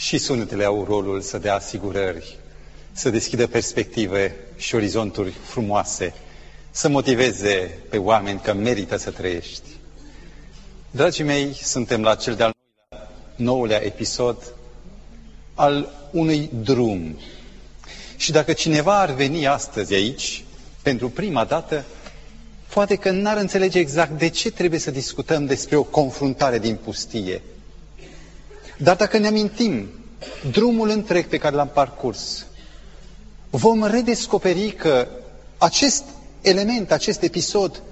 Și sunetele au rolul să dea asigurări, să deschidă perspective și orizonturi frumoase, să motiveze pe oameni că merită să trăiești. Dragii mei, suntem la cel de-al nouălea episod al unui drum. Și dacă cineva ar veni astăzi aici, pentru prima dată, poate că n-ar înțelege exact de ce trebuie să discutăm despre o confruntare din pustie. Dar dacă ne amintim drumul întreg pe care l-am parcurs, vom redescoperi că acest element, acest episod,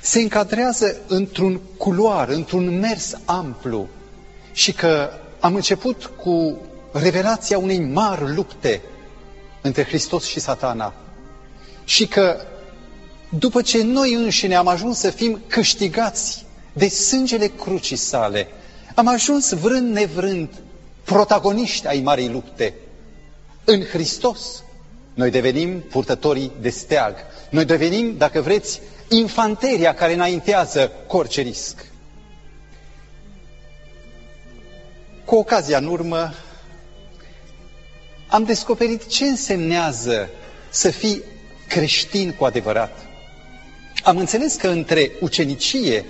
se încadrează într-un culoar, într-un mers amplu și că am început cu revelația unei mari lupte între Hristos și satana. Și că după ce noi înșine am ajuns să fim câștigați de sângele crucii sale, am ajuns vrând nevrând protagoniști ai marii lupte. În Hristos noi devenim purtătorii de steag. Noi devenim, dacă vreți, infanteria care înaintează cu orice risc. Cu ocazia în urmă, am descoperit ce însemnează să fii creștin cu adevărat. Am înțeles că între ucenicie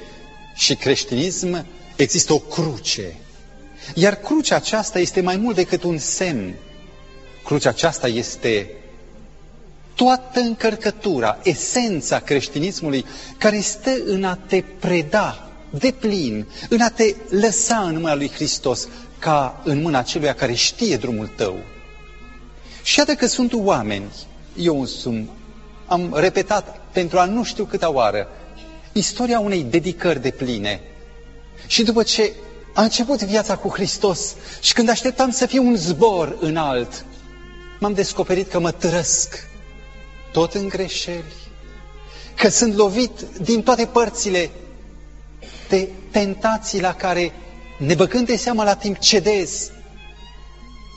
și creștinism există o cruce. Iar crucea aceasta este mai mult decât un semn. Crucea aceasta este toată încărcătura, esența creștinismului, care stă în a te preda de plin, în a te lăsa în mâna lui Hristos, ca în mâna celuia care știe drumul tău. Și iată că sunt oameni, eu însumi am repetat pentru a nu știu câta oară, istoria unei dedicări de pline. Și după ce a început viața cu Hristos și când așteptam să fie un zbor înalt, m-am descoperit că mă trăsc tot în greșeli, că sunt lovit din toate părțile de tentații la care, nebăgând de seama la timp, cedez.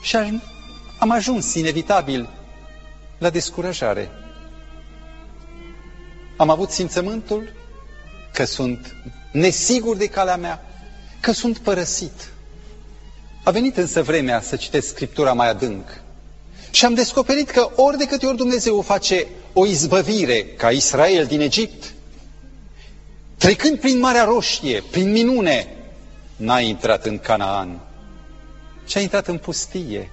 Și am ajuns inevitabil la descurajare. Am avut simțământul că sunt nesigur de calea mea, că sunt părăsit. A venit însă vremea să citesc Scriptura mai adânc. Și am descoperit că ori de câte ori Dumnezeu face o izbăvire ca Israel din Egipt, trecând prin Marea Roșie, prin minune, n-a intrat în Canaan, ci a intrat în pustie.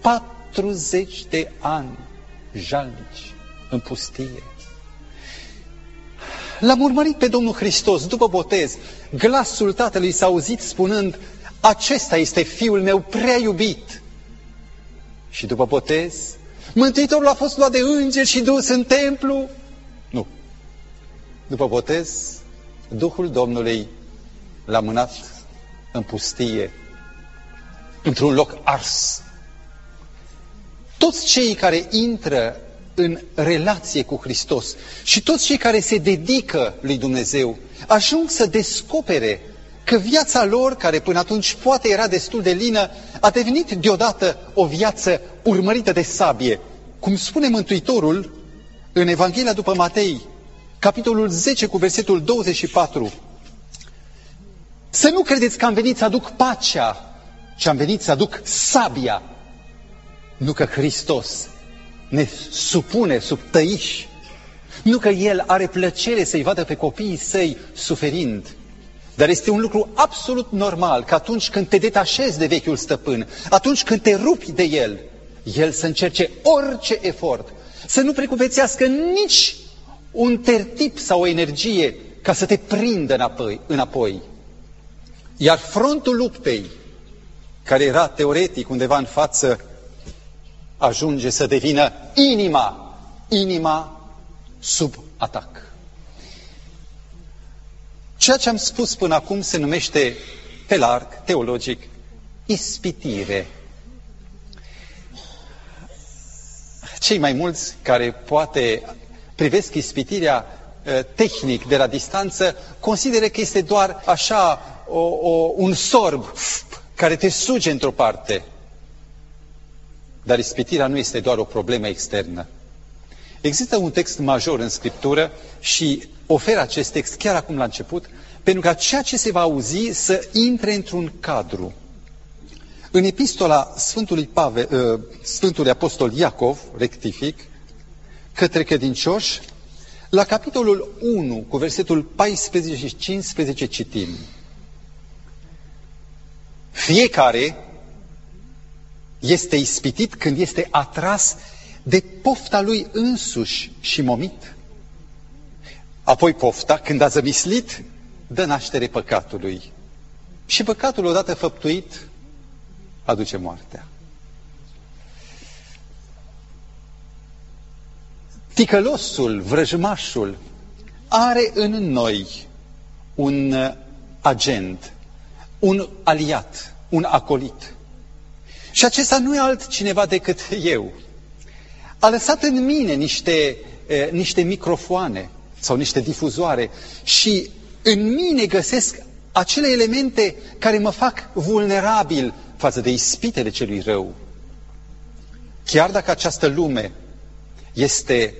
40 de ani jalnici în pustie. L-am urmărit pe Domnul Hristos după botez. Glasul Tatălui s-a auzit spunând, acesta este Fiul meu prea iubit. Și după botez, Mântuitorul a fost luat de îngeri și dus în templu. Nu. După botez, Duhul Domnului l-a mânat în pustie, într-un loc ars. Toți cei care intră în relație cu Hristos și toți cei care se dedică lui Dumnezeu ajung să descopere că viața lor, care până atunci poate era destul de lină, a devenit deodată o viață urmărită de sabie. Cum spune Mântuitorul în Evanghelia după Matei, capitolul 10 cu versetul 24, să nu credeți că am venit să aduc pacea, ci am venit să aduc sabia. Nu că Hristos ne supune sub tăiși. Nu că El are plăcere să-i vadă pe copiii săi suferind, dar este un lucru absolut normal că atunci când te detașezi de vechiul stăpân, atunci când te rupi de el, el să încerce orice efort, să nu precupețească nici un tertip sau o energie ca să te prindă înapoi. înapoi. Iar frontul luptei, care era teoretic undeva în față, ajunge să devină inima, inima sub atac. Ceea ce am spus până acum se numește, pe larg, teologic, ispitire. Cei mai mulți care poate privesc ispitirea ă, tehnic de la distanță, consideră că este doar așa o, o, un sorb care te suge într-o parte. Dar ispitirea nu este doar o problemă externă. Există un text major în Scriptură și ofer acest text chiar acum la început, pentru ca ceea ce se va auzi să intre într-un cadru. În epistola Sfântului, Pave, uh, Sfântului Apostol Iacov, rectific, către credincioși, la capitolul 1, cu versetul 14 și 15 citim. Fiecare este ispitit când este atras de pofta lui însuși și momit. Apoi pofta, când a zămislit, dă naștere păcatului. Și păcatul odată făptuit aduce moartea. Ticălosul, vrăjmașul, are în noi un agent, un aliat, un acolit. Și acesta nu e altcineva decât eu. A lăsat în mine niște, eh, niște microfoane sau niște difuzoare și în mine găsesc acele elemente care mă fac vulnerabil față de ispitele celui rău. Chiar dacă această lume este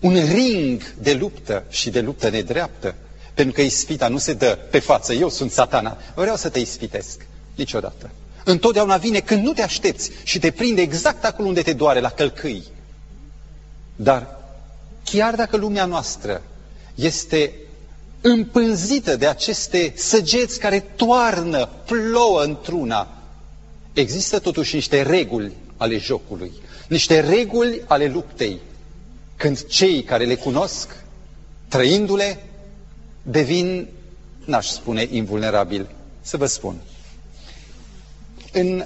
un ring de luptă și de luptă nedreaptă, pentru că ispita nu se dă pe față, eu sunt satana, vreau să te ispitesc. Niciodată. Întotdeauna vine când nu te aștepți și te prinde exact acolo unde te doare, la călcâi. Dar chiar dacă lumea noastră este împânzită de aceste săgeți care toarnă, plouă într-una, există totuși niște reguli ale jocului, niște reguli ale luptei, când cei care le cunosc, trăindu-le, devin, n-aș spune, invulnerabili. Să vă spun. În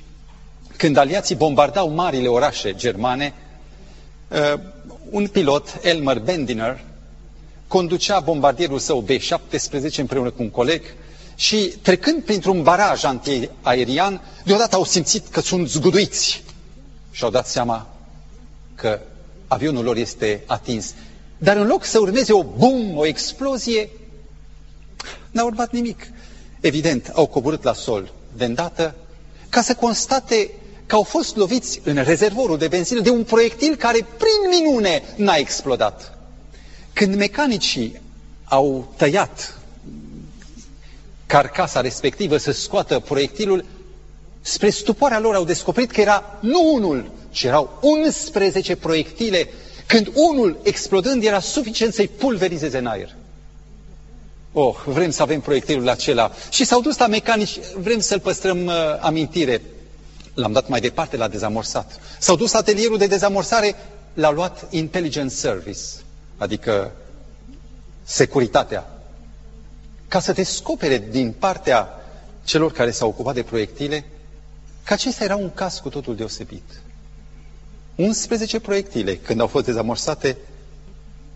1944-45, când aliații bombardau marile orașe germane, uh, un pilot, Elmer Bendiner, conducea bombardierul său B-17 împreună cu un coleg și trecând printr-un baraj antiaerian, deodată au simțit că sunt zguduiți și au dat seama că avionul lor este atins. Dar în loc să urmeze o bum, o explozie, n-a urmat nimic. Evident, au coborât la sol de îndată ca să constate că au fost loviți în rezervorul de benzină de un proiectil care, prin minune, n-a explodat. Când mecanicii au tăiat carcasa respectivă să scoată proiectilul, spre stupoarea lor au descoperit că era nu unul, ci erau 11 proiectile, când unul explodând era suficient să-i pulverizeze în aer. Oh, vrem să avem proiectilul acela. Și s-au dus la mecanici, vrem să-l păstrăm uh, amintire. L-am dat mai departe, l-a dezamorsat. S-au dus la atelierul de dezamorsare, l-a luat Intelligence Service, adică securitatea, ca să descopere din partea celor care s-au ocupat de proiectile că acesta era un caz cu totul deosebit. 11 proiectile, când au fost dezamorsate,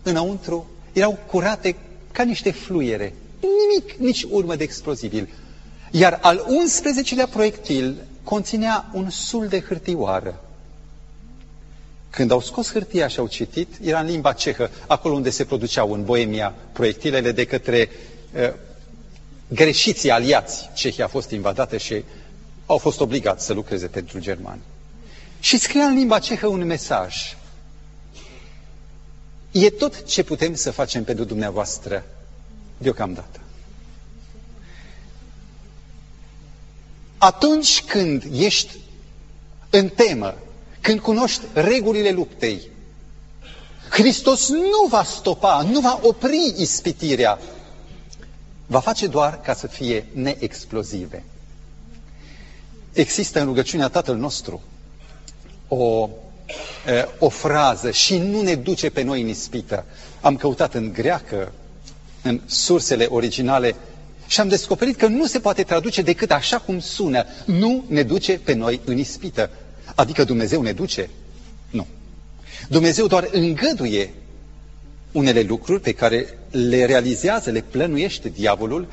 înăuntru erau curate ca niște fluiere. Nimic, nici urmă de explozibil. Iar al 11-lea proiectil conținea un sul de hârtioară. Când au scos hârtia și au citit, era în limba cehă, acolo unde se produceau în Boemia proiectilele de către uh, greșiții aliați. Cehia a fost invadată și au fost obligați să lucreze pentru germani. Și scria în limba cehă un mesaj. E tot ce putem să facem pentru dumneavoastră deocamdată. Atunci când ești în temă, când cunoști regulile luptei, Hristos nu va stopa, nu va opri ispitirea, va face doar ca să fie neexplozive. Există în rugăciunea Tatăl nostru o, o frază și nu ne duce pe noi în ispită. Am căutat în greacă, în sursele originale și am descoperit că nu se poate traduce decât așa cum sună. Nu ne duce pe noi în ispită. Adică Dumnezeu ne duce? Nu. Dumnezeu doar îngăduie unele lucruri pe care le realizează, le plănuiește diavolul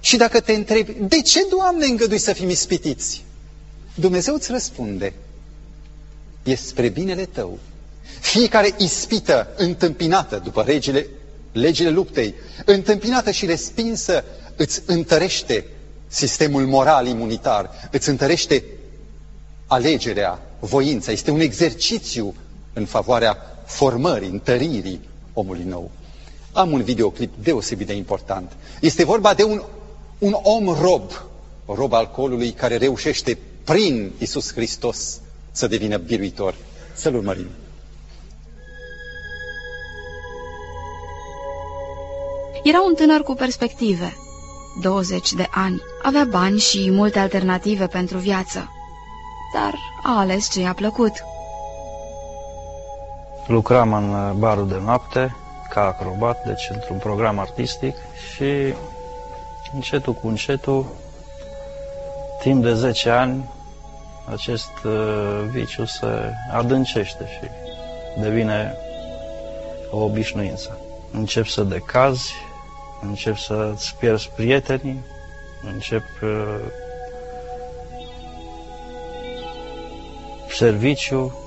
și dacă te întrebi, de ce, Doamne, îngădui să fim ispitiți? Dumnezeu îți răspunde, e spre binele tău. Fiecare ispită întâmpinată după regile, legile luptei, întâmpinată și respinsă, îți întărește sistemul moral imunitar, îți întărește alegerea, voința. Este un exercițiu în favoarea formării, întăririi omului nou. am un videoclip deosebit de important. Este vorba de un, un om rob, rob alcoolului care reușește prin Isus Hristos să devină biruitor. Să-l urmărim. Era un tânăr cu perspective. 20 de ani. Avea bani și multe alternative pentru viață. Dar a ales ce i-a plăcut. Lucram în barul de noapte, ca acrobat, deci într-un program artistic și încetul cu încetul, timp de 10 ani, acest uh, viciu se adâncește și devine o obișnuință. Încep să decazi, încep să-ți pierzi prietenii, încep uh, serviciu,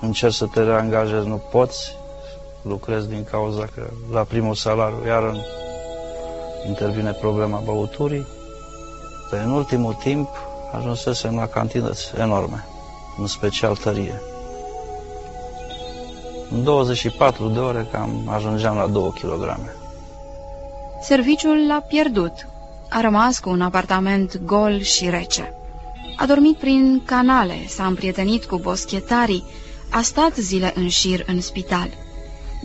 încerci să te reangajezi, nu poți, lucrezi din cauza că la primul salariu iar intervine problema băuturii. Pe în ultimul timp ajunsesem la cantități enorme, în special tărie. În 24 de ore cam ajungeam la 2 kg. Serviciul l-a pierdut. A rămas cu un apartament gol și rece. A dormit prin canale, s-a împrietenit cu boschetarii, a stat zile în șir în spital.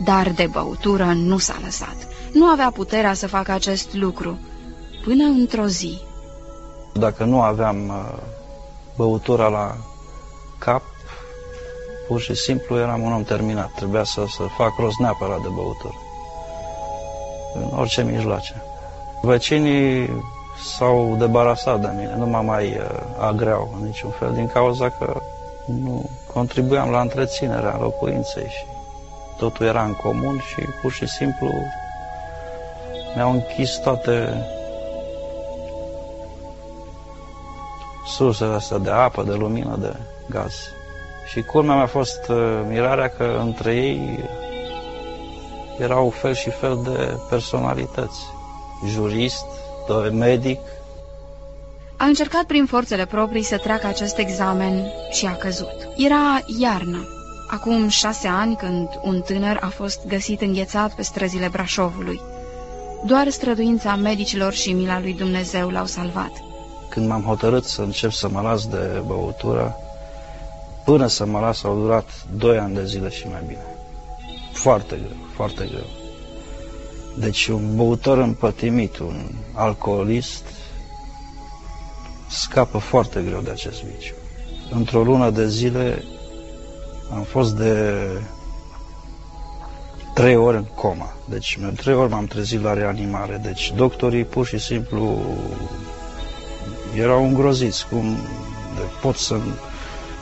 Dar de băutură nu s-a lăsat. Nu avea puterea să facă acest lucru. Până într-o zi. Dacă nu aveam uh, băutura la cap, pur și simplu eram un om terminat. Trebuia să, să fac rost neapărat de băutură. În orice mijloace. Vecinii s-au debarasat de mine, nu mă mai uh, agreau în niciun fel, din cauza că nu contribuiam la întreținerea locuinței și totul era în comun și pur și simplu mi-au închis toate sursele astea de apă, de lumină, de gaz. Și culmea mea a fost uh, mirarea că între ei erau fel și fel de personalități. Jurist, medic. A încercat prin forțele proprii să treacă acest examen și a căzut. Era iarnă. Acum șase ani, când un tânăr a fost găsit înghețat pe străzile Brașovului. Doar străduința medicilor și mila lui Dumnezeu l-au salvat. Când m-am hotărât să încep să mă las de băutură, până să mă las au durat doi ani de zile și mai bine. Foarte greu, foarte greu. Deci un băutor împătimit, un alcoolist, scapă foarte greu de acest viciu. Într-o lună de zile am fost de trei ori în coma. Deci, trei ori m-am trezit la reanimare. Deci, doctorii pur și simplu erau îngroziți cum de pot să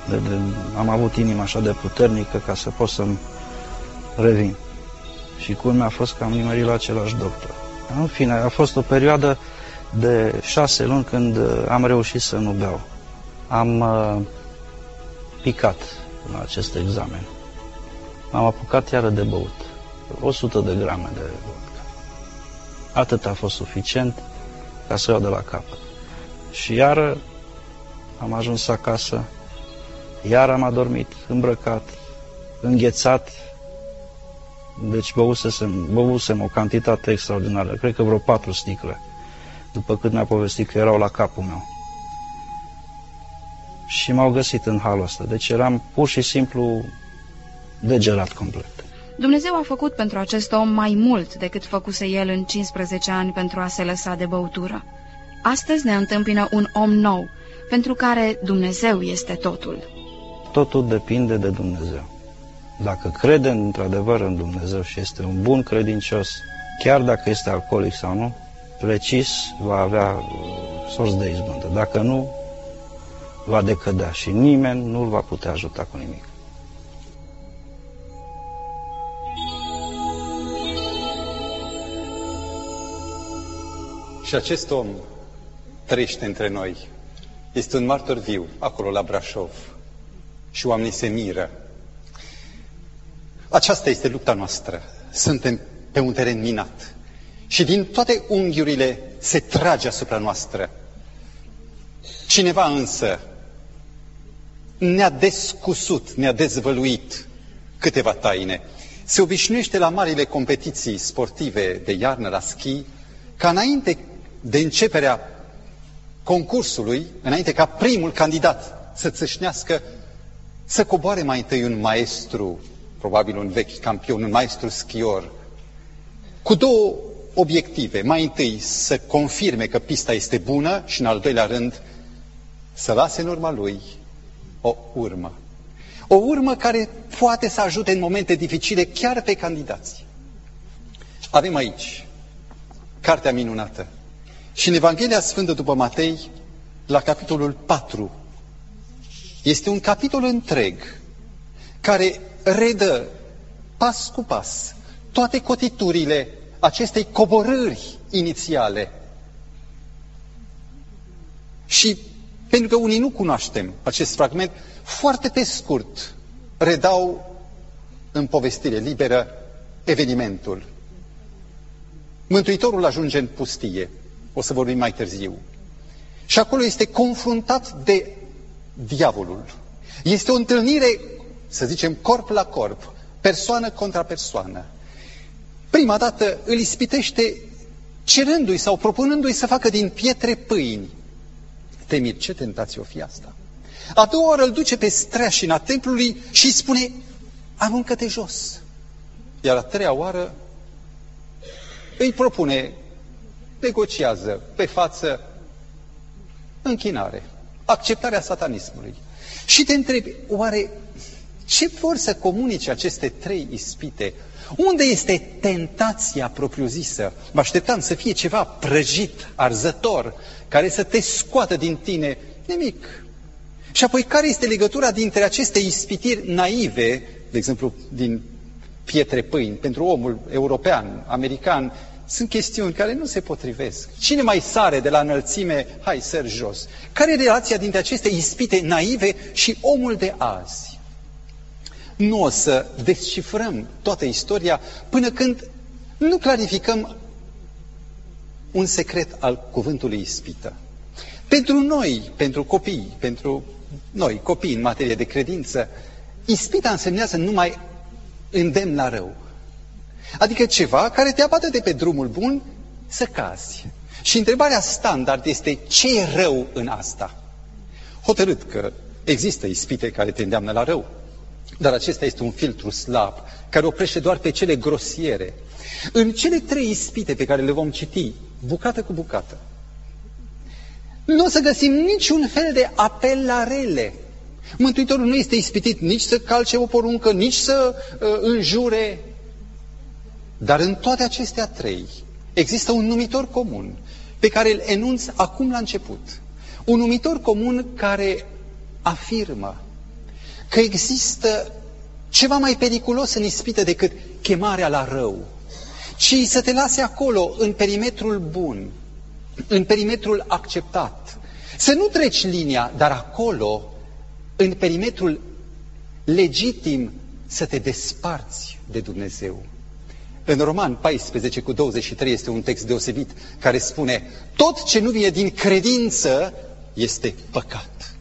de, de, am avut inima așa de puternică ca să pot să-mi revin. Și culmea a fost că am nimerit la același doctor. În fine, a fost o perioadă de șase luni când am reușit să nu beau. Am uh, picat la acest examen. M-am apucat iară de băut. 100 de grame de vodka. Atât a fost suficient ca să iau de la capăt. Și iară am ajuns acasă, iar am adormit, îmbrăcat, înghețat, deci băusem, băusem o cantitate extraordinară, cred că vreo patru sticle, după cât mi-a povestit că erau la capul meu și m-au găsit în halul ăsta. Deci eram pur și simplu degerat complet. Dumnezeu a făcut pentru acest om mai mult decât făcuse el în 15 ani pentru a se lăsa de băutură. Astăzi ne întâmpină un om nou, pentru care Dumnezeu este totul. Totul depinde de Dumnezeu. Dacă crede într-adevăr în Dumnezeu și este un bun credincios, chiar dacă este alcoolic sau nu, precis va avea uh, sorți de izbândă. Dacă nu, va decădea și nimeni nu-l va putea ajuta cu nimic. Și acest om trăiește între noi. Este un martor viu, acolo la Brașov. Și oamenii se miră. Aceasta este lupta noastră. Suntem pe un teren minat. Și din toate unghiurile se trage asupra noastră. Cineva însă ne-a descusut, ne-a dezvăluit câteva taine. se obișnuiește la marile competiții sportive de iarnă la schi, ca înainte de începerea concursului, înainte ca primul candidat să țâșnească, să coboare mai întâi un maestru, probabil un vechi campion, un maestru schior, cu două obiective. Mai întâi să confirme că pista este bună și în al doilea rând să lase în urma lui o urmă. O urmă care poate să ajute în momente dificile chiar pe candidați. Avem aici Cartea Minunată. Și în Evanghelia Sfântă după Matei, la capitolul 4, este un capitol întreg care redă pas cu pas toate cotiturile acestei coborâri inițiale. Și pentru că unii nu cunoaștem acest fragment, foarte pe scurt redau în povestire liberă evenimentul. Mântuitorul ajunge în pustie, o să vorbim mai târziu. Și acolo este confruntat de diavolul. Este o întâlnire, să zicem, corp la corp, persoană contra persoană. Prima dată îl ispitește cerându-i sau propunându-i să facă din pietre pâini. Temir, ce tentație o fi asta? A doua oară îl duce pe streașina templului și îi spune, aruncă-te jos. Iar a treia oară îi propune, negociază pe față închinare, acceptarea satanismului. Și te întrebi, oare ce vor să comunice aceste trei ispite? Unde este tentația propriu-zisă? Mă așteptam să fie ceva prăjit, arzător, care să te scoată din tine. Nimic. Și apoi, care este legătura dintre aceste ispitiri naive, de exemplu, din pietre pâini, pentru omul european, american, sunt chestiuni care nu se potrivesc. Cine mai sare de la înălțime, hai, săr jos. Care e relația dintre aceste ispite naive și omul de azi? Nu o să descifrăm toată istoria până când nu clarificăm un secret al cuvântului ispită. Pentru noi, pentru copii, pentru noi, copii în materie de credință, ispita însemnează numai îndemn la rău. Adică ceva care te abate de pe drumul bun să cazi. Și întrebarea standard este ce e rău în asta? Hotărât că există ispite care te îndeamnă la rău, dar acesta este un filtru slab care oprește doar pe cele grosiere. În cele trei ispite pe care le vom citi, bucată cu bucată, nu o să găsim niciun fel de apel la rele. Mântuitorul nu este ispitit nici să calce o poruncă, nici să uh, înjure. Dar în toate acestea trei există un numitor comun pe care îl enunț acum la început. Un numitor comun care afirmă că există ceva mai periculos în ispită decât chemarea la rău, ci să te lase acolo, în perimetrul bun, în perimetrul acceptat. Să nu treci linia, dar acolo, în perimetrul legitim, să te desparți de Dumnezeu. În Roman 14 cu 23 este un text deosebit care spune tot ce nu vine din credință este păcat.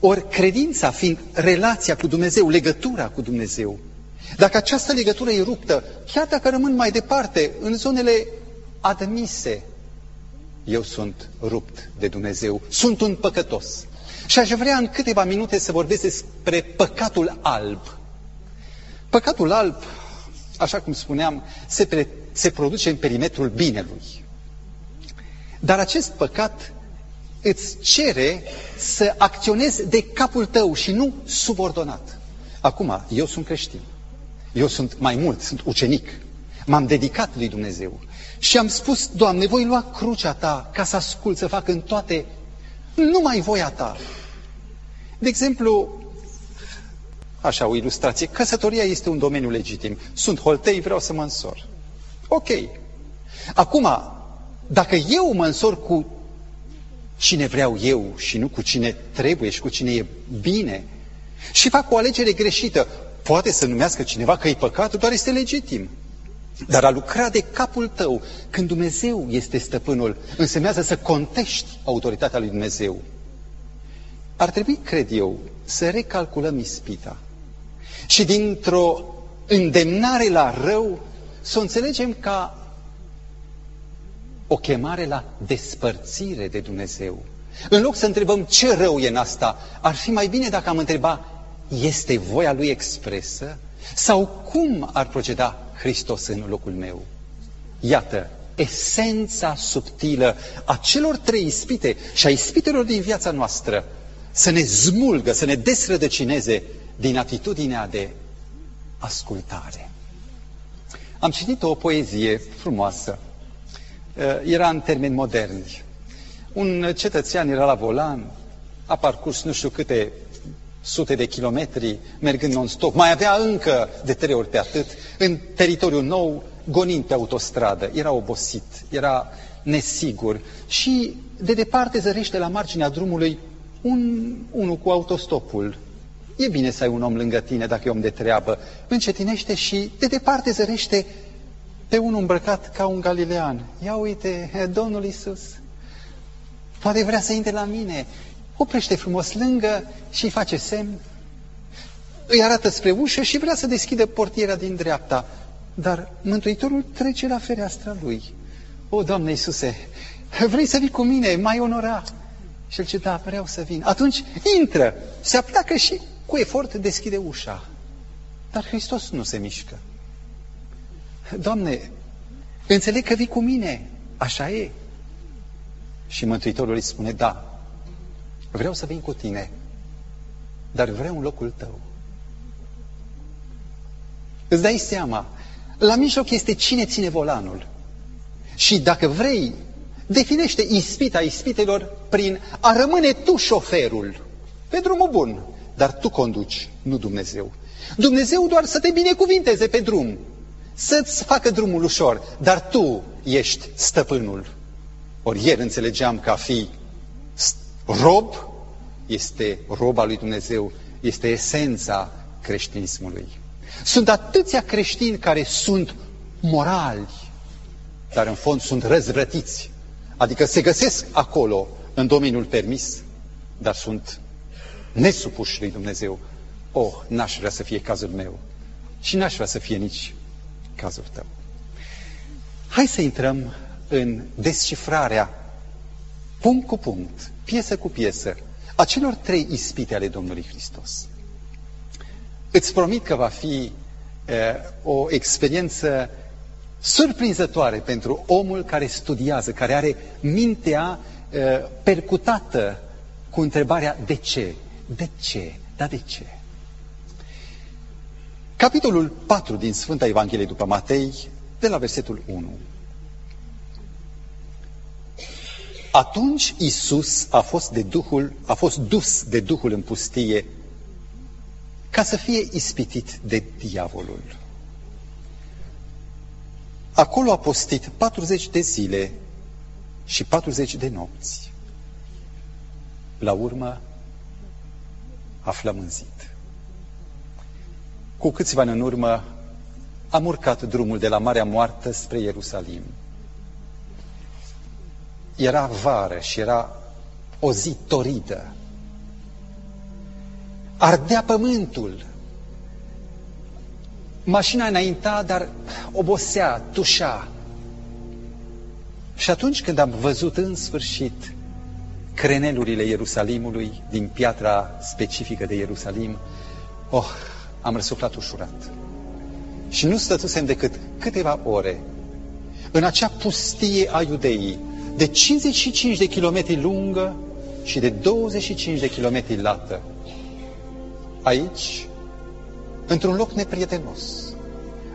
Ori credința fiind relația cu Dumnezeu, legătura cu Dumnezeu, dacă această legătură e ruptă, chiar dacă rămân mai departe, în zonele admise, eu sunt rupt de Dumnezeu, sunt un păcătos. Și aș vrea în câteva minute să vorbesc despre păcatul alb. Păcatul alb, așa cum spuneam, se, pre, se produce în perimetrul binelui. Dar acest păcat îți cere să acționezi de capul tău și nu subordonat. Acum, eu sunt creștin. Eu sunt mai mult, sunt ucenic. M-am dedicat lui Dumnezeu. Și am spus, Doamne, voi lua crucea Ta ca să ascult, să fac în toate, numai voia Ta. De exemplu, așa o ilustrație, căsătoria este un domeniu legitim. Sunt holtei, vreau să mă însor. Ok. Acum, dacă eu mă însor cu cine vreau eu și nu cu cine trebuie și cu cine e bine, și fac o alegere greșită, poate să numească cineva că e păcat, doar este legitim. Dar a lucra de capul tău, când Dumnezeu este stăpânul, însemnează să contești autoritatea lui Dumnezeu. Ar trebui, cred eu, să recalculăm ispita. Și dintr-o îndemnare la rău, să o înțelegem ca o chemare la despărțire de Dumnezeu. În loc să întrebăm ce rău e în asta, ar fi mai bine dacă am întreba, este voia lui expresă? Sau cum ar proceda Hristos în locul meu? Iată, esența subtilă a celor trei ispite și a ispitelor din viața noastră să ne zmulgă, să ne desrădăcineze din atitudinea de ascultare. Am citit o poezie frumoasă. Era în termeni moderni. Un cetățean era la volan, a parcurs nu știu câte sute de kilometri mergând non-stop, mai avea încă de trei ori pe atât, în teritoriul nou, gonind pe autostradă. Era obosit, era nesigur și de departe zărește la marginea drumului un, unul cu autostopul. E bine să ai un om lângă tine dacă e om de treabă. Încetinește și de departe zărește pe unul îmbrăcat ca un galilean. Ia uite, Domnul Isus. Poate vrea să intre la mine oprește frumos lângă și îi face semn. Îi arată spre ușă și vrea să deschidă portiera din dreapta. Dar Mântuitorul trece la fereastra lui. O, Doamne Iisuse, vrei să vii cu mine, mai onora? Și el ce da, vreau să vin. Atunci intră, se apleacă și cu efort deschide ușa. Dar Hristos nu se mișcă. Doamne, înțeleg că vii cu mine, așa e. Și Mântuitorul îi spune, da, Vreau să vin cu tine, dar vreau un locul tău. Îți dai seama, la mijloc este cine ține volanul. Și dacă vrei, definește ispita ispitelor prin a rămâne tu șoferul pe drumul bun, dar tu conduci, nu Dumnezeu. Dumnezeu doar să te binecuvinteze pe drum, să-ți facă drumul ușor, dar tu ești stăpânul. Ori ieri înțelegeam ca fi rob este roba lui Dumnezeu, este esența creștinismului. Sunt atâția creștini care sunt morali, dar în fond sunt răzvrătiți. Adică se găsesc acolo, în domeniul permis, dar sunt nesupuși lui Dumnezeu. Oh, n-aș vrea să fie cazul meu și n-aș vrea să fie nici cazul tău. Hai să intrăm în descifrarea punct cu punct, piesă cu piesă, a celor trei ispite ale Domnului Hristos. Îți promit că va fi uh, o experiență surprinzătoare pentru omul care studiază, care are mintea uh, percutată cu întrebarea de ce? De ce? Da de ce? Capitolul 4 din Sfânta Evanghelie după Matei, de la versetul 1. Atunci Isus a fost, de Duhul, a fost dus de Duhul în pustie ca să fie ispitit de diavolul. Acolo a postit 40 de zile și 40 de nopți. La urmă a flămânzit. Cu câțiva ani în urmă am urcat drumul de la Marea Moartă spre Ierusalim era vară și era o zi toridă. Ardea pământul. Mașina înainta, dar obosea, tușa. Și atunci când am văzut în sfârșit crenelurile Ierusalimului din piatra specifică de Ierusalim, oh, am răsuflat ușurat. Și nu stătusem decât câteva ore în acea pustie a iudeii, de 55 de kilometri lungă și de 25 de kilometri lată. Aici, într-un loc neprietenos,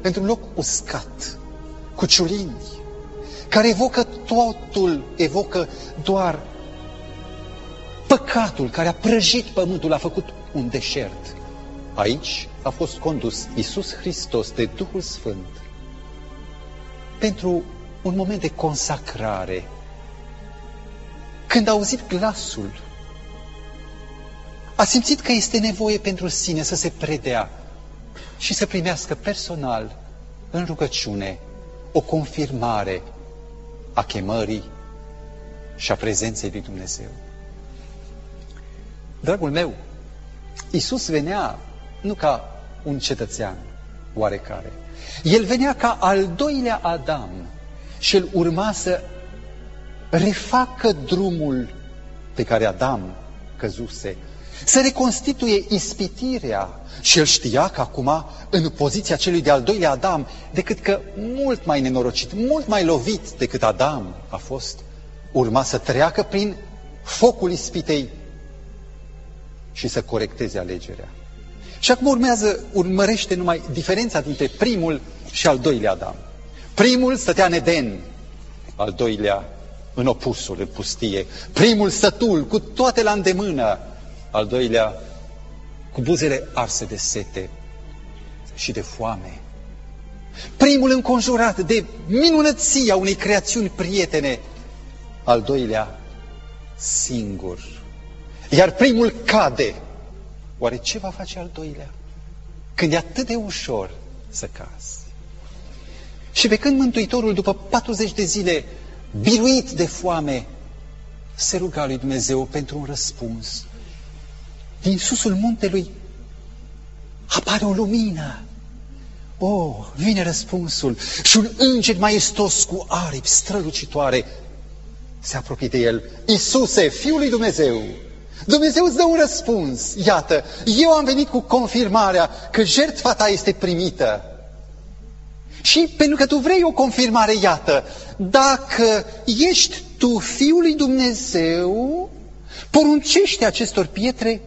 într-un loc uscat, cu ciulini, care evocă totul, evocă doar păcatul care a prăjit pământul, a făcut un deșert. Aici a fost condus Isus Hristos de Duhul Sfânt pentru un moment de consacrare când a auzit glasul, a simțit că este nevoie pentru sine să se predea și să primească personal, în rugăciune, o confirmare a chemării și a prezenței lui Dumnezeu. Dragul meu, Iisus venea nu ca un cetățean, oarecare. El venea ca al doilea Adam și el urma să refacă drumul pe care Adam căzuse, să reconstituie ispitirea. Și el știa că acum, în poziția celui de-al doilea Adam, decât că mult mai nenorocit, mult mai lovit decât Adam a fost, urma să treacă prin focul ispitei și să corecteze alegerea. Și acum urmează, urmărește numai diferența dintre primul și al doilea Adam. Primul stătea în Eden, al doilea în opusul, în pustie. Primul sătul, cu toate la îndemână, al doilea cu buzele arse de sete și de foame. Primul înconjurat de minunăția unei creațiuni prietene, al doilea singur. Iar primul cade. Oare ce va face al doilea? Când e atât de ușor să cazi. Și pe când Mântuitorul, după 40 de zile, biruit de foame, se ruga lui Dumnezeu pentru un răspuns. Din susul muntelui apare o lumină. Oh, vine răspunsul și un înger maestos cu aripi strălucitoare se apropie de el. Iisuse, Fiul lui Dumnezeu, Dumnezeu îți dă un răspuns. Iată, eu am venit cu confirmarea că jertfa ta este primită. Și pentru că tu vrei o confirmare, iată, dacă ești tu Fiul lui Dumnezeu, poruncește acestor pietre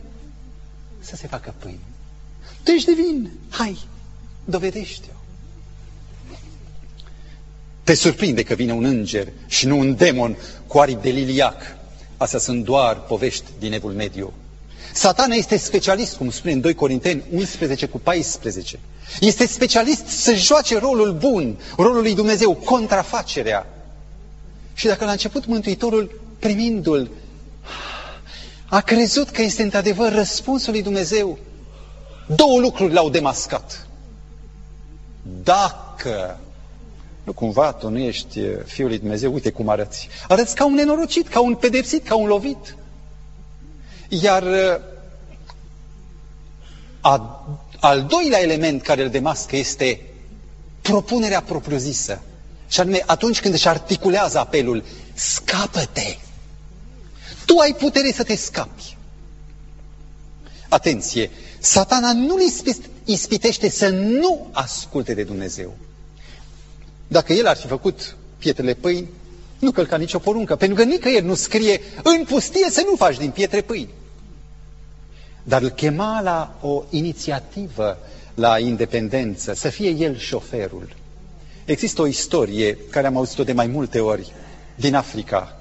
să se facă pâine. Tu ești divin, hai, dovedește-o. Te surprinde că vine un înger și nu un demon cu aripi de liliac. Astea sunt doar povești din Evul Mediu. Satana este specialist, cum spune în 2 Corinteni 11 cu 14. Este specialist să joace rolul bun, rolul lui Dumnezeu, contrafacerea. Și dacă la început Mântuitorul, primindu-l, a crezut că este într-adevăr răspunsul lui Dumnezeu, două lucruri l-au demascat. Dacă nu cumva tu nu ești Fiul lui Dumnezeu, uite cum arăți. Arăți ca un nenorocit, ca un pedepsit, ca un lovit. Iar a, al doilea element care îl demască este propunerea propriu-zisă. Și anume, atunci când își articulează apelul, scapă-te! Tu ai putere să te scapi. Atenție! Satana nu-l ispitește să nu asculte de Dumnezeu. Dacă el ar fi făcut pietrele pâini, nu călca nicio poruncă, pentru că nicăieri nu scrie în pustie să nu faci din pietre pâini. Dar îl chema la o inițiativă, la independență, să fie el șoferul. Există o istorie care am auzit-o de mai multe ori din Africa.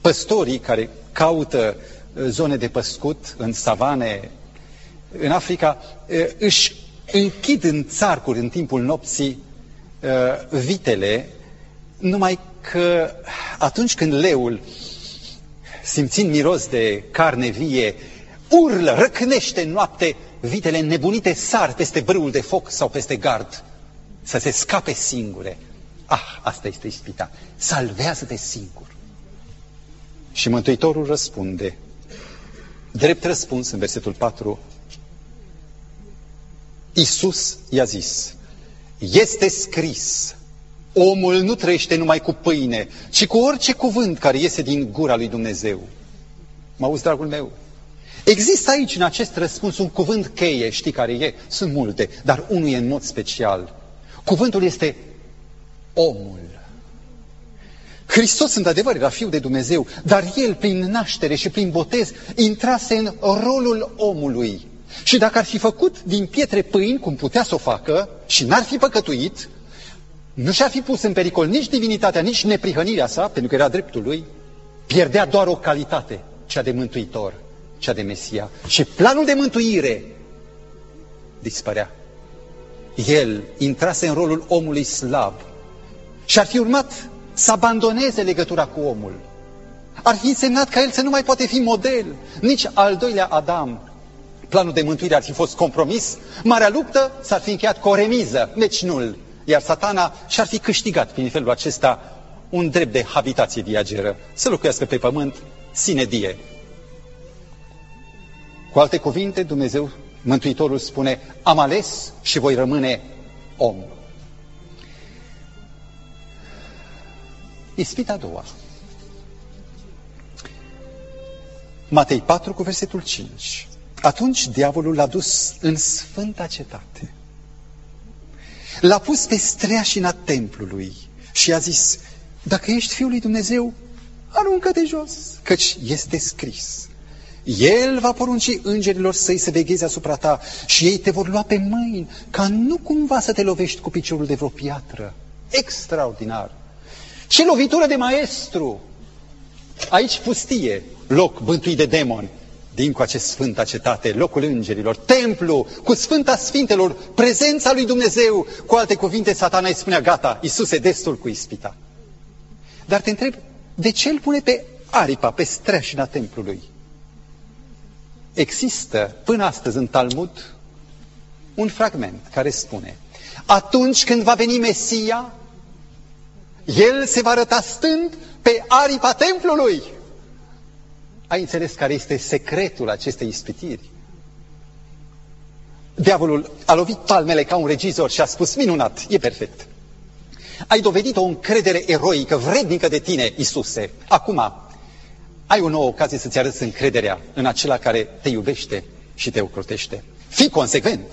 Păstorii care caută uh, zone de păscut în savane în Africa uh, își închid în țarcuri în timpul nopții uh, vitele, numai că atunci când leul, simțind miros de carne vie, urlă, răcnește în noapte, vitele nebunite sar peste brâul de foc sau peste gard, să se scape singure. Ah, asta este ispita. Salvează-te singur. Și Mântuitorul răspunde, drept răspuns în versetul 4, Iisus i-a zis, este scris, omul nu trăiește numai cu pâine, ci cu orice cuvânt care iese din gura lui Dumnezeu. Mă auzi, dragul meu? Există aici, în acest răspuns, un cuvânt cheie, știi care e? Sunt multe, dar unul e în mod special. Cuvântul este omul. Hristos, într-adevăr, era Fiul de Dumnezeu, dar El, prin naștere și prin botez, intrase în rolul omului. Și dacă ar fi făcut din pietre pâini, cum putea să o facă, și n-ar fi păcătuit, nu și-ar fi pus în pericol nici divinitatea, nici neprihănirea sa, pentru că era dreptul lui, pierdea doar o calitate, cea de mântuitor, cea de Mesia. Și planul de mântuire dispărea. El intrase în rolul omului slab și ar fi urmat să abandoneze legătura cu omul. Ar fi însemnat ca el să nu mai poate fi model, nici al doilea Adam, planul de mântuire ar fi fost compromis, marea luptă s-ar fi încheiat cu o remiză, deci nul, iar satana și-ar fi câștigat prin felul acesta un drept de habitație viageră, să locuiască pe pământ, sine die. Cu alte cuvinte, Dumnezeu Mântuitorul spune, am ales și voi rămâne om. Ispita a doua. Matei 4 cu versetul 5. Atunci diavolul l-a dus în sfânta cetate. L-a pus pe streașina templului și a zis, dacă ești Fiul lui Dumnezeu, aruncă-te jos, căci este scris. El va porunci îngerilor săi să vegheze asupra ta și ei te vor lua pe mâini, ca nu cumva să te lovești cu piciorul de vreo piatră. Extraordinar! Ce lovitură de maestru! Aici pustie, loc bântuit de demoni, din cu acest sfânta cetate, locul îngerilor, templu, cu sfânta sfintelor, prezența lui Dumnezeu. Cu alte cuvinte, satana îi spunea, gata, Iisuse, destul cu ispita. Dar te întreb, de ce îl pune pe aripa, pe streașina templului? Există până astăzi în Talmud un fragment care spune atunci când va veni Mesia, El se va arăta stând pe aripa templului. Ai înțeles care este secretul acestei ispitiri? Diavolul a lovit palmele ca un regizor și a spus, minunat, e perfect. Ai dovedit o încredere eroică, vrednică de tine, Isuse. Acum, ai o nouă ocazie să-ți arăți încrederea în acela care te iubește și te ocrotește. Fii consecvent.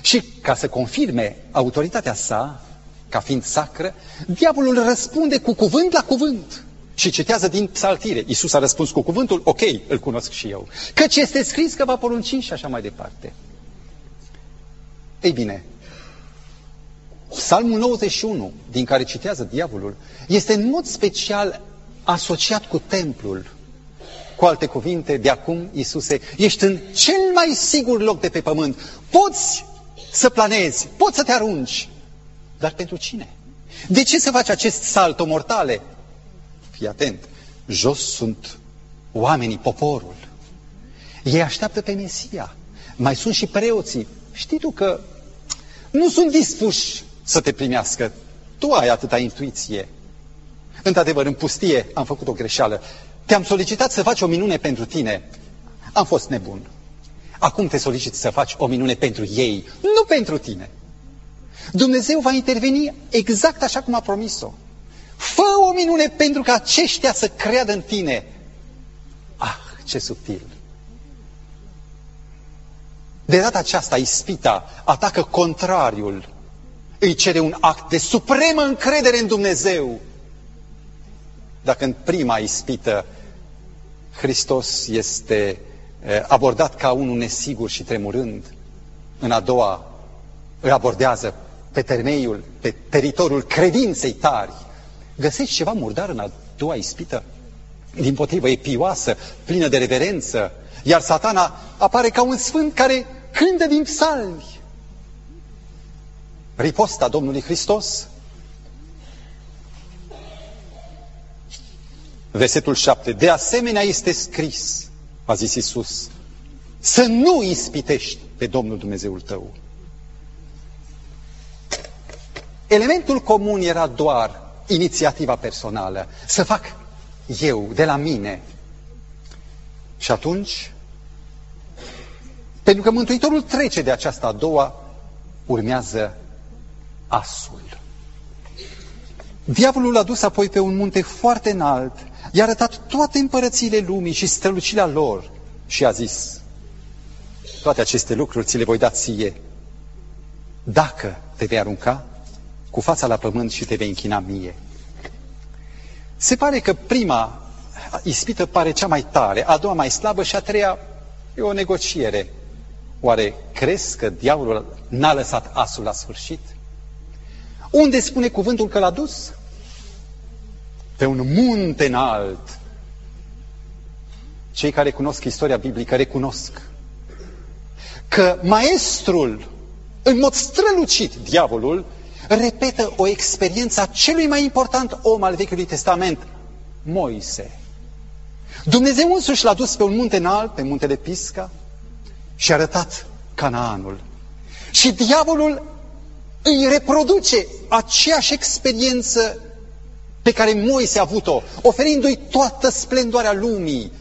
Și ca să confirme autoritatea sa, ca fiind sacră, diavolul răspunde cu cuvânt la cuvânt și citează din psaltire. Iisus a răspuns cu cuvântul, ok, îl cunosc și eu. Căci este scris că va porunci și așa mai departe. Ei bine, Psalmul 91, din care citează diavolul, este în mod special asociat cu templul. Cu alte cuvinte, de acum, Iisuse, ești în cel mai sigur loc de pe pământ. Poți să planezi, poți să te arunci. Dar pentru cine? De ce să faci acest salto mortale? Fii atent, jos sunt oamenii, poporul. Ei așteaptă pe Mesia. Mai sunt și preoții. Știi tu că nu sunt dispuși să te primească. Tu ai atâta intuiție. Într-adevăr, în pustie am făcut o greșeală. Te-am solicitat să faci o minune pentru tine. Am fost nebun. Acum te solicit să faci o minune pentru ei, nu pentru tine. Dumnezeu va interveni exact așa cum a promis-o. Fă o minune pentru ca aceștia să creadă în tine. Ah, ce subtil! De data aceasta, ispita atacă contrariul. Îi cere un act de supremă încredere în Dumnezeu. Dacă în prima ispită Hristos este abordat ca unul nesigur și tremurând, în a doua îl abordează pe termeiul, pe teritoriul credinței tari. Găsești ceva murdar în a doua ispită? Din potrivă, e pioasă, plină de reverență, iar satana apare ca un sfânt care cântă din psalmi. Riposta Domnului Hristos Versetul 7. De asemenea este scris, a zis Isus, să nu ispitești pe Domnul Dumnezeul tău. Elementul comun era doar inițiativa personală, să fac eu, de la mine. Și atunci, pentru că Mântuitorul trece de aceasta a doua, urmează asul. Diavolul l-a dus apoi pe un munte foarte înalt, i-a arătat toate împărățiile lumii și strălucirea lor și a zis, toate aceste lucruri ți le voi da ție, dacă te vei arunca cu fața la pământ și te vei închina mie. Se pare că prima ispită pare cea mai tare, a doua mai slabă și a treia e o negociere. Oare crezi că diavolul n-a lăsat asul la sfârșit? Unde spune cuvântul că l-a dus? Pe un munte înalt. Cei care cunosc istoria biblică recunosc că maestrul, în mod strălucit, diavolul, repetă o experiență a celui mai important om al Vechiului Testament, Moise. Dumnezeu însuși l-a dus pe un munte înalt, pe muntele Pisca, și a arătat Canaanul. Și diavolul îi reproduce aceeași experiență pe care Moise a avut-o, oferindu-i toată splendoarea lumii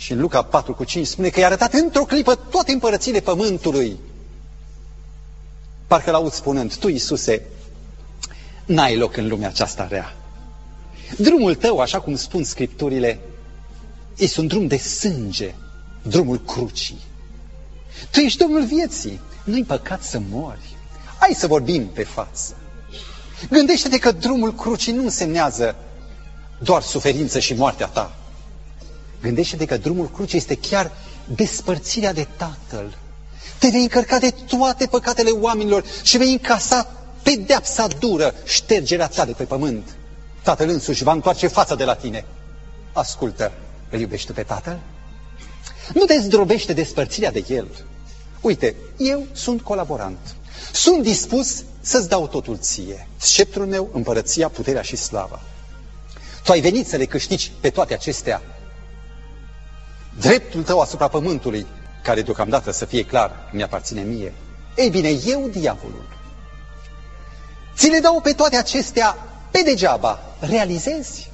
Și în Luca 4 cu 5 spune că i-a arătat într-o clipă toate împărățile pământului. Parcă l-aud spunând, tu, Iisuse, n-ai loc în lumea aceasta rea. Drumul tău, așa cum spun Scripturile, este un drum de sânge, drumul crucii. Tu ești Domnul vieții, nu-i păcat să mori. Hai să vorbim pe față. Gândește-te că drumul crucii nu însemnează doar suferință și moartea ta. Gândește-te că drumul crucii este chiar despărțirea de Tatăl. Te vei încărca de toate păcatele oamenilor și vei încasa pedeapsa dură, ștergerea ta de pe pământ. Tatăl însuși va întoarce fața de la tine. Ascultă, îl iubești pe Tatăl? Nu te zdrobește despărțirea de El. Uite, eu sunt colaborant. Sunt dispus să-ți dau totul ție. Sceptrul meu, împărăția, puterea și slava. Tu ai venit să le câștigi pe toate acestea. Dreptul tău asupra pământului, care deocamdată să fie clar, mi aparține mie. Ei bine, eu, diavolul, ți le dau pe toate acestea pe degeaba. Realizezi?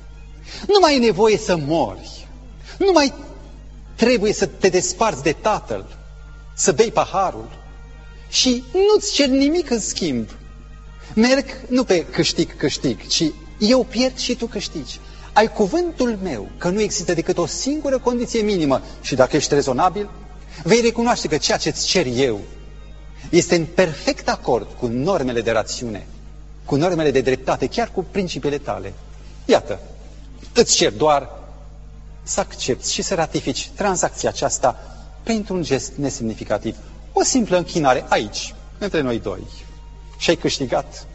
Nu mai e nevoie să mori. Nu mai trebuie să te desparți de Tatăl, să bei paharul și nu-ți cer nimic în schimb. Merg nu pe câștig-câștig, ci eu pierd și tu câștigi. Ai cuvântul meu că nu există decât o singură condiție minimă și dacă ești rezonabil, vei recunoaște că ceea ce îți cer eu este în perfect acord cu normele de rațiune, cu normele de dreptate, chiar cu principiile tale. Iată, îți cer doar să accepti și să ratifici tranzacția aceasta printr-un gest nesemnificativ. O simplă închinare aici, între noi doi. Și ai câștigat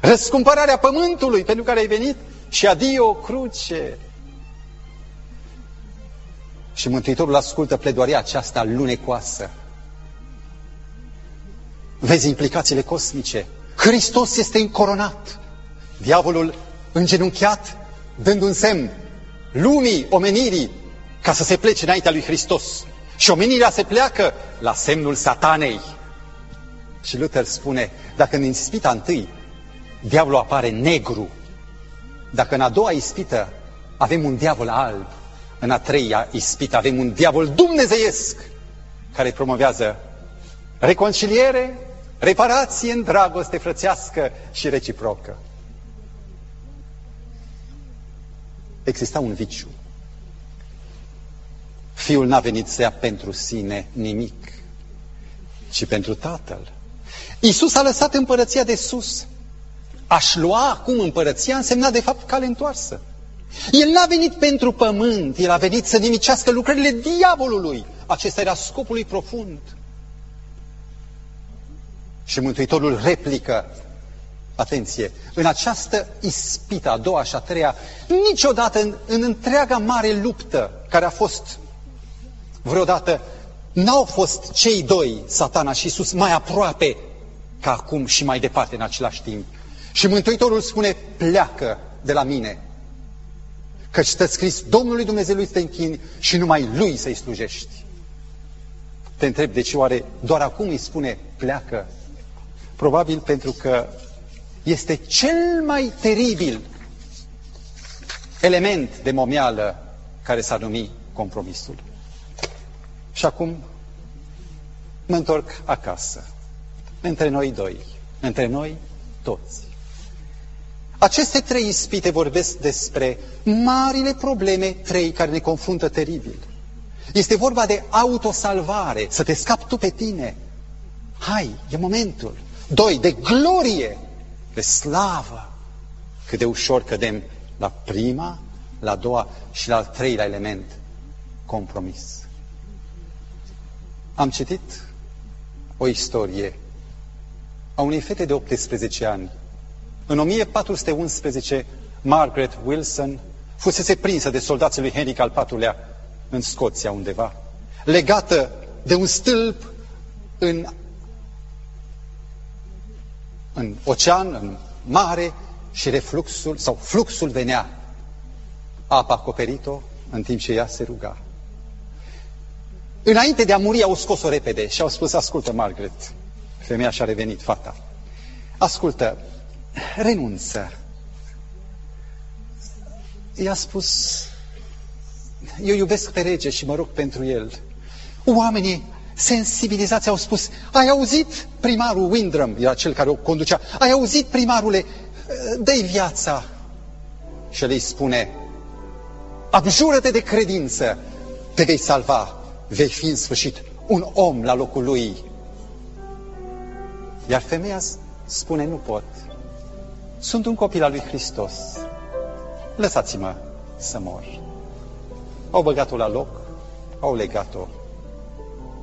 răscumpărarea pământului pentru care ai venit și adio cruce. Și Mântuitorul ascultă pledoaria aceasta lunecoasă. Vezi implicațiile cosmice. Hristos este încoronat. Diavolul îngenunchiat, dând un semn lumii, omenirii, ca să se plece înaintea lui Hristos. Și omenirea se pleacă la semnul satanei. Și Luther spune, dacă în ispita întâi diavolul apare negru, dacă în a doua ispită avem un diavol alb, în a treia ispită avem un diavol dumnezeiesc care promovează reconciliere, reparație în dragoste frățească și reciprocă. Exista un viciu. Fiul n-a venit să ia pentru sine nimic, ci pentru Tatăl. Iisus a lăsat împărăția de sus. Aș lua acum împărăția însemna de fapt cale întoarsă. El n-a venit pentru pământ, el a venit să nimicească lucrările diavolului. Acesta era scopul lui profund. Și Mântuitorul replică, atenție, în această ispită, a doua și a treia, niciodată în, în întreaga mare luptă care a fost vreodată, n-au fost cei doi, satana și Iisus, mai aproape ca acum și mai departe în același timp. Și Mântuitorul spune, pleacă de la mine, căci stă scris Domnului Dumnezeului să te închini și numai Lui să-i slujești. Te întreb, de ce oare doar acum îi spune, pleacă? Probabil pentru că este cel mai teribil element de momeală care s-a numit compromisul. Și acum mă întorc acasă, între noi doi, între noi toți. Aceste trei ispite vorbesc despre marile probleme, trei care ne confruntă teribil. Este vorba de autosalvare, să te scapi tu pe tine. Hai, e momentul. Doi, de glorie, de slavă. Cât de ușor cădem la prima, la a doua și la al treilea element, compromis. Am citit o istorie a unei fete de 18 ani în 1411, Margaret Wilson fusese prinsă de soldații lui Henric al IV-lea în Scoția undeva, legată de un stâlp în, în ocean, în mare și refluxul sau fluxul venea. Apa acoperit-o în timp ce ea se ruga. Înainte de a muri, au scos-o repede și au spus, ascultă, Margaret, femeia și-a revenit, fata, ascultă, renunță. I-a spus, eu iubesc pe rege și mă rog pentru el. Oamenii sensibilizați au spus, ai auzit primarul Windram, era cel care o conducea, ai auzit primarule, dă-i viața. Și el îi spune, abjură-te de credință, te vei salva, vei fi în sfârșit un om la locul lui. Iar femeia spune, nu pot, sunt un copil al lui Hristos, lăsați-mă să mor. Au băgat-o la loc, au legat-o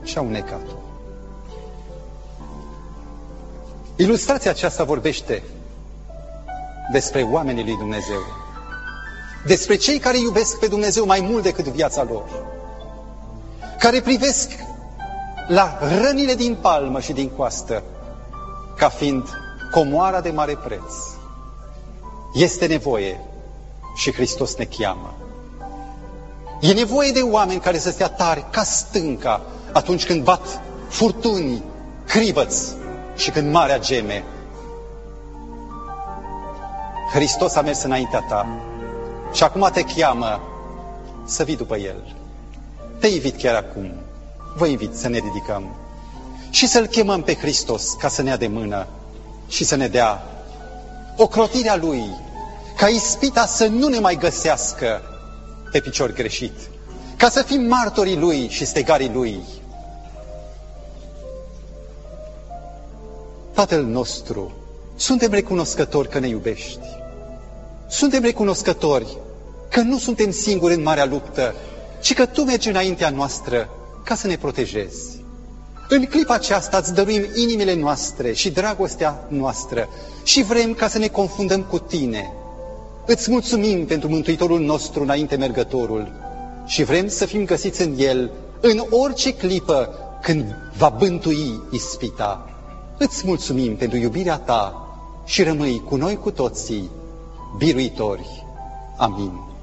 și au necat-o. Ilustrația aceasta vorbește despre oamenii lui Dumnezeu, despre cei care iubesc pe Dumnezeu mai mult decât viața lor, care privesc la rănile din palmă și din coastă ca fiind comoara de mare preț. Este nevoie și Hristos ne cheamă. E nevoie de oameni care să stea tari ca stânca atunci când bat furtuni, cribăți și când marea geme. Hristos a mers înaintea ta și acum te cheamă să vii după El. Te invit chiar acum, vă invit să ne ridicăm și să-L chemăm pe Hristos ca să ne ia de mână și să ne dea ocrotirea Lui, ca ispita să nu ne mai găsească pe picior greșit, ca să fim martorii Lui și stegarii Lui. Tatăl nostru, suntem recunoscători că ne iubești. Suntem recunoscători că nu suntem singuri în marea luptă, ci că Tu mergi înaintea noastră ca să ne protejezi. În clipa aceasta îți dăruim inimile noastre și dragostea noastră și vrem ca să ne confundăm cu Tine. Îți mulțumim pentru Mântuitorul nostru înainte mergătorul și vrem să fim găsiți în El în orice clipă când va bântui ispita. Îți mulțumim pentru iubirea Ta și rămâi cu noi cu toții, biruitori. Amin.